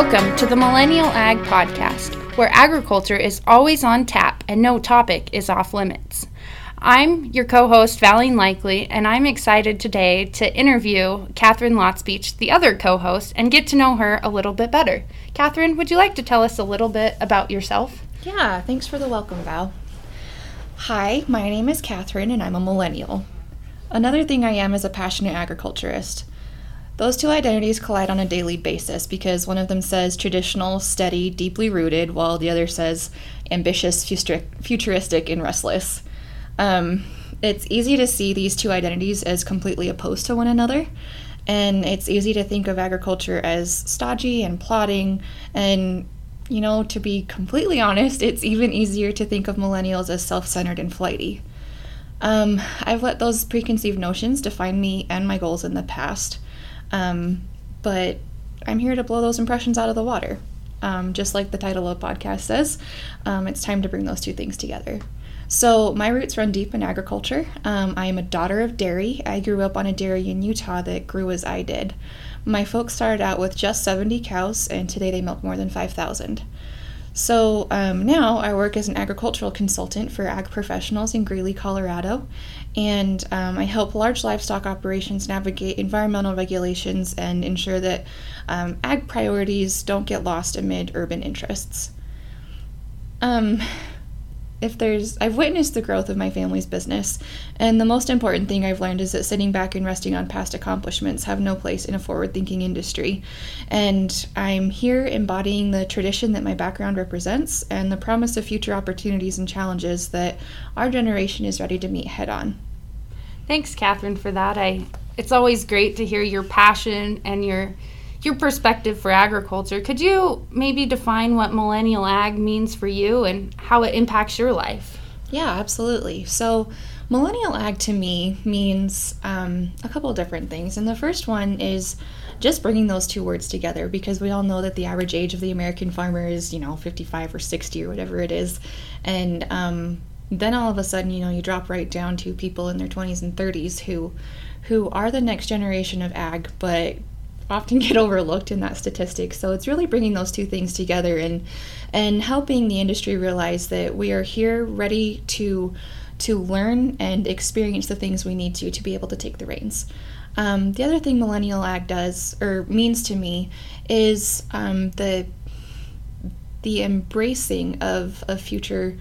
Welcome to the Millennial Ag Podcast, where agriculture is always on tap and no topic is off limits. I'm your co host, Valine Likely, and I'm excited today to interview Catherine Lotspeich, the other co host, and get to know her a little bit better. Catherine, would you like to tell us a little bit about yourself? Yeah, thanks for the welcome, Val. Hi, my name is Catherine, and I'm a millennial. Another thing I am is a passionate agriculturist. Those two identities collide on a daily basis because one of them says traditional, steady, deeply rooted, while the other says ambitious, futuristic, and restless. Um, it's easy to see these two identities as completely opposed to one another, and it's easy to think of agriculture as stodgy and plodding. And, you know, to be completely honest, it's even easier to think of millennials as self centered and flighty. Um, I've let those preconceived notions define me and my goals in the past. Um, but I'm here to blow those impressions out of the water. Um, just like the title of the podcast says, um, it's time to bring those two things together. So, my roots run deep in agriculture. Um, I am a daughter of dairy. I grew up on a dairy in Utah that grew as I did. My folks started out with just 70 cows, and today they milk more than 5,000. So um, now I work as an agricultural consultant for ag professionals in Greeley, Colorado, and um, I help large livestock operations navigate environmental regulations and ensure that um, ag priorities don't get lost amid urban interests. If there's I've witnessed the growth of my family's business, and the most important thing I've learned is that sitting back and resting on past accomplishments have no place in a forward-thinking industry. And I'm here embodying the tradition that my background represents and the promise of future opportunities and challenges that our generation is ready to meet head on. Thanks, Catherine, for that. I it's always great to hear your passion and your your perspective for agriculture. Could you maybe define what millennial ag means for you and how it impacts your life? Yeah, absolutely. So, millennial ag to me means um, a couple different things. And the first one is just bringing those two words together because we all know that the average age of the American farmer is, you know, 55 or 60 or whatever it is. And um, then all of a sudden, you know, you drop right down to people in their 20s and 30s who who are the next generation of ag, but often get overlooked in that statistic. So it's really bringing those two things together and and helping the industry realize that we are here ready to to learn and experience the things we need to to be able to take the reins. Um, the other thing Millennial Ag does or means to me is um, the the embracing of, of future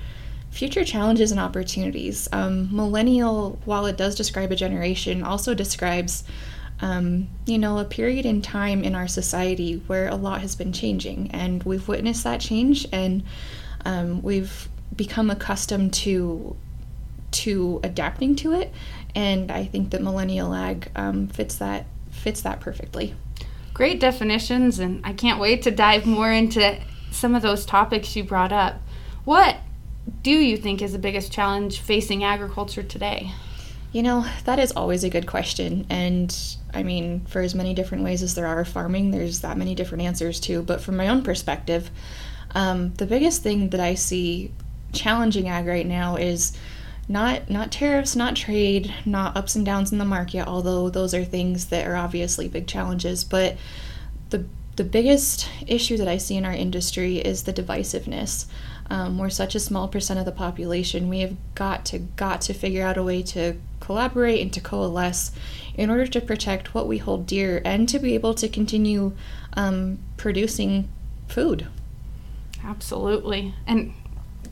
future challenges and opportunities. Um, millennial, while it does describe a generation, also describes um, you know, a period in time in our society where a lot has been changing, and we've witnessed that change, and um, we've become accustomed to to adapting to it, and I think that millennial ag um, fits that fits that perfectly. Great definitions, and I can't wait to dive more into some of those topics you brought up. What do you think is the biggest challenge facing agriculture today? You know, that is always a good question. And I mean, for as many different ways as there are of farming, there's that many different answers too. But from my own perspective, um, the biggest thing that I see challenging ag right now is not not tariffs, not trade, not ups and downs in the market, although those are things that are obviously big challenges. But the the biggest issue that I see in our industry is the divisiveness. Um, we're such a small percent of the population. We have got to got to figure out a way to collaborate and to coalesce in order to protect what we hold dear and to be able to continue um, producing food. Absolutely. And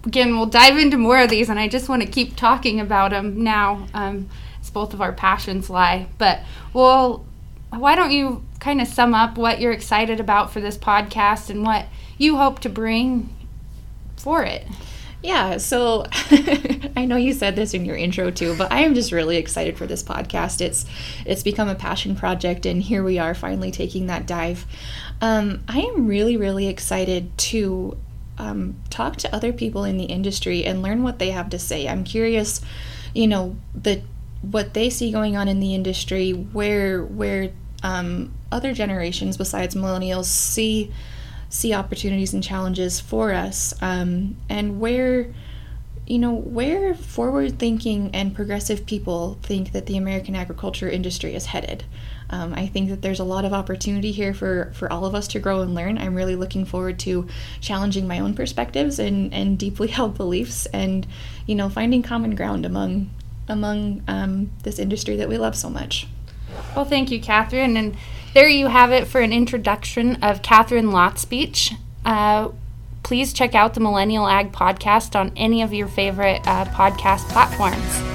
again, we'll dive into more of these, and I just want to keep talking about them now, um, as both of our passions lie. But well, why don't you kind of sum up what you're excited about for this podcast and what you hope to bring for it? Yeah, so I know you said this in your intro too, but I am just really excited for this podcast. It's it's become a passion project, and here we are finally taking that dive. Um, I am really really excited to um, talk to other people in the industry and learn what they have to say. I'm curious, you know, the what they see going on in the industry, where where um, other generations besides millennials see see opportunities and challenges for us um, and where you know where forward thinking and progressive people think that the american agriculture industry is headed Um, I think that there's a lot of opportunity here for, for all of us to grow and learn. I'm really looking forward to challenging my own perspectives and, and deeply held beliefs and, you know, finding common ground among among um, this industry that we love so much. Well, thank you, Catherine. And there you have it for an introduction of Catherine Lotspeich. Uh, please check out the Millennial Ag podcast on any of your favorite uh, podcast platforms.